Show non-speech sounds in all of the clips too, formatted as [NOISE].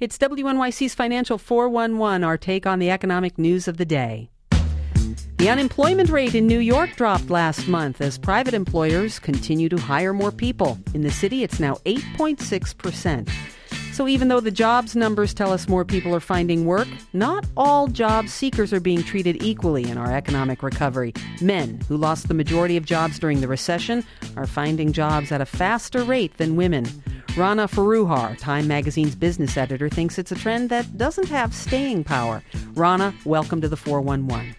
It's WNYC's Financial 411, our take on the economic news of the day. The unemployment rate in New York dropped last month as private employers continue to hire more people. In the city, it's now 8.6%. So even though the jobs numbers tell us more people are finding work, not all job seekers are being treated equally in our economic recovery. Men, who lost the majority of jobs during the recession, are finding jobs at a faster rate than women. Rana Foroohar, Time Magazine's business editor, thinks it's a trend that doesn't have staying power. Rana, welcome to the 411.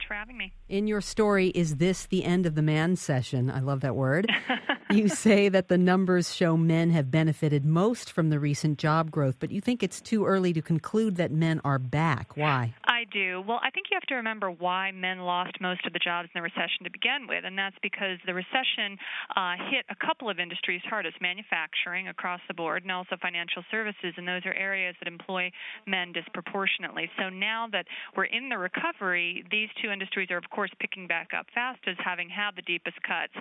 Thank you so much for having me. In your story, is this the end of the mancession? I love that word. [LAUGHS] you say that the numbers show men have benefited most from the recent job growth, but you think it's too early to conclude that men are back. Why? I do. Well, I think you have to remember why men lost most of the jobs in the recession to begin with, and that's because the recession uh, hit a couple of industries hardest manufacturing across the board, and also financial services, and those are areas that employ men disproportionately. So now that we're in the recovery, these two industries are, of course, picking back up fast as having had the deepest cuts.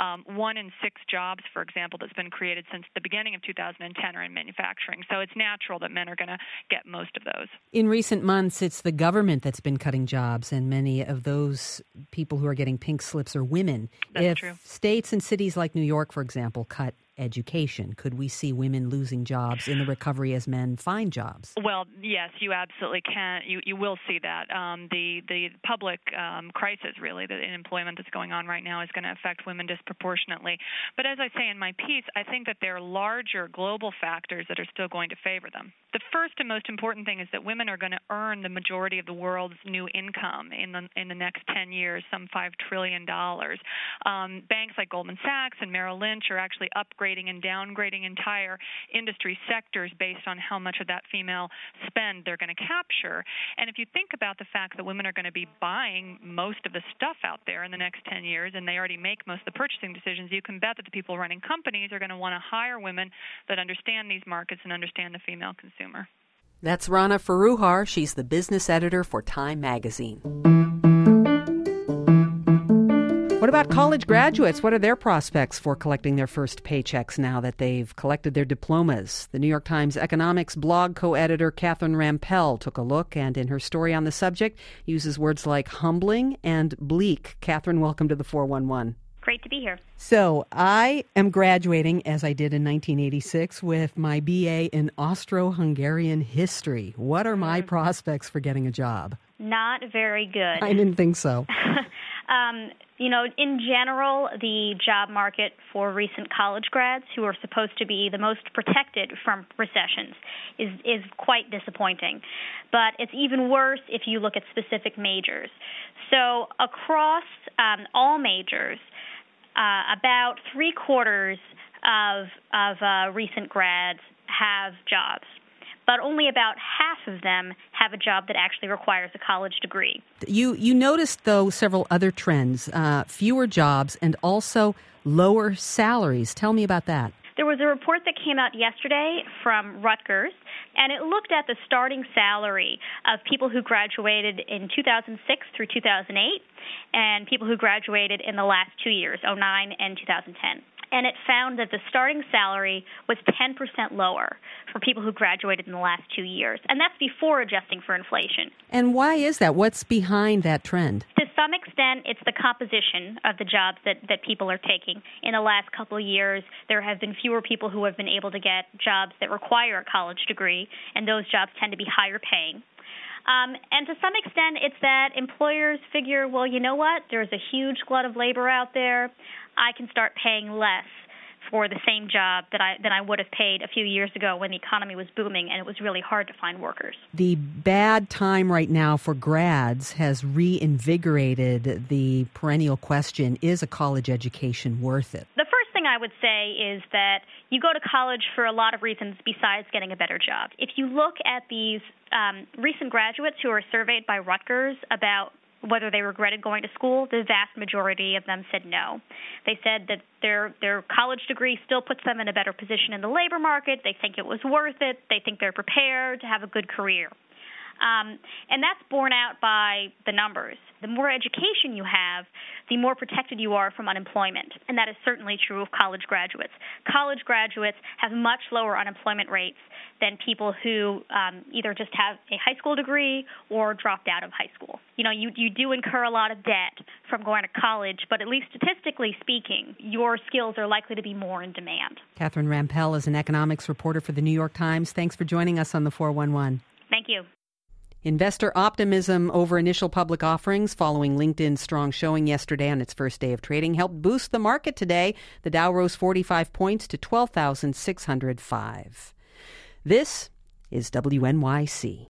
Um, one in six jobs, for example, that's been created since the beginning of 2010 are in manufacturing. So it's natural that men are going to get most of those. In recent months, it's the government that's been cutting jobs, and many of those people who are getting pink slips are women. That's if true. states and cities like New York, for example, cut education? Could we see women losing jobs in the recovery as men find jobs? Well, yes, you absolutely can. You you will see that. Um, the the public um, crisis, really, the employment that's going on right now, is going to affect women disproportionately. But as I say in my piece, I think that there are larger global factors that are still going to favor them. The first and most important thing is that women are going to earn the majority of the world's new income in the in the next 10 years, some five trillion dollars. Um, banks like Goldman Sachs and Merrill Lynch are actually upgrading and downgrading entire industry sectors based on how much of that female spend they're going to capture. And if you think about the fact that women are going to be buying most of the stuff out there in the next 10 years, and they already make most of the purchasing decisions, you can bet that the people running companies are going to want to hire women that understand these markets and understand the female consumer. That's Rana Foroohar. She's the business editor for Time Magazine. What about college graduates? What are their prospects for collecting their first paychecks now that they've collected their diplomas? The New York Times economics blog co editor Catherine Rampell took a look and, in her story on the subject, uses words like humbling and bleak. Catherine, welcome to the 411. Great to be here. So, I am graduating, as I did in 1986, with my BA in Austro Hungarian history. What are my hmm. prospects for getting a job? Not very good. I didn't think so. [LAUGHS] um, you know, in general, the job market for recent college grads who are supposed to be the most protected from recessions is is quite disappointing. But it's even worse if you look at specific majors. So across um, all majors, uh, about three quarters of of uh, recent grads have jobs but only about half of them have a job that actually requires a college degree. You you noticed though several other trends: uh, fewer jobs and also lower salaries. Tell me about that. There was a report that came out yesterday from Rutgers, and it looked at the starting salary of people who graduated in 2006 through 2008 and people who graduated in the last two years, 09 and 2010 and it found that the starting salary was 10% lower for people who graduated in the last two years. And that's before adjusting for inflation. And why is that? What's behind that trend? To some extent, it's the composition of the jobs that, that people are taking. In the last couple of years, there have been fewer people who have been able to get jobs that require a college degree, and those jobs tend to be higher paying. Um, and to some extent, it's that employers figure, well, you know what? There's a huge glut of labor out there. I can start paying less for the same job that I than I would have paid a few years ago when the economy was booming and it was really hard to find workers. The bad time right now for grads has reinvigorated the perennial question: Is a college education worth it? The I would say is that you go to college for a lot of reasons besides getting a better job. If you look at these um, recent graduates who are surveyed by Rutgers about whether they regretted going to school, the vast majority of them said no. They said that their their college degree still puts them in a better position in the labor market. They think it was worth it. They think they're prepared to have a good career. Um, and that's borne out by the numbers. The more education you have, the more protected you are from unemployment. And that is certainly true of college graduates. College graduates have much lower unemployment rates than people who um, either just have a high school degree or dropped out of high school. You know, you, you do incur a lot of debt from going to college, but at least statistically speaking, your skills are likely to be more in demand. Catherine Rampell is an economics reporter for the New York Times. Thanks for joining us on the 411. Thank you. Investor optimism over initial public offerings following LinkedIn's strong showing yesterday on its first day of trading helped boost the market today. The Dow rose 45 points to 12,605. This is WNYC.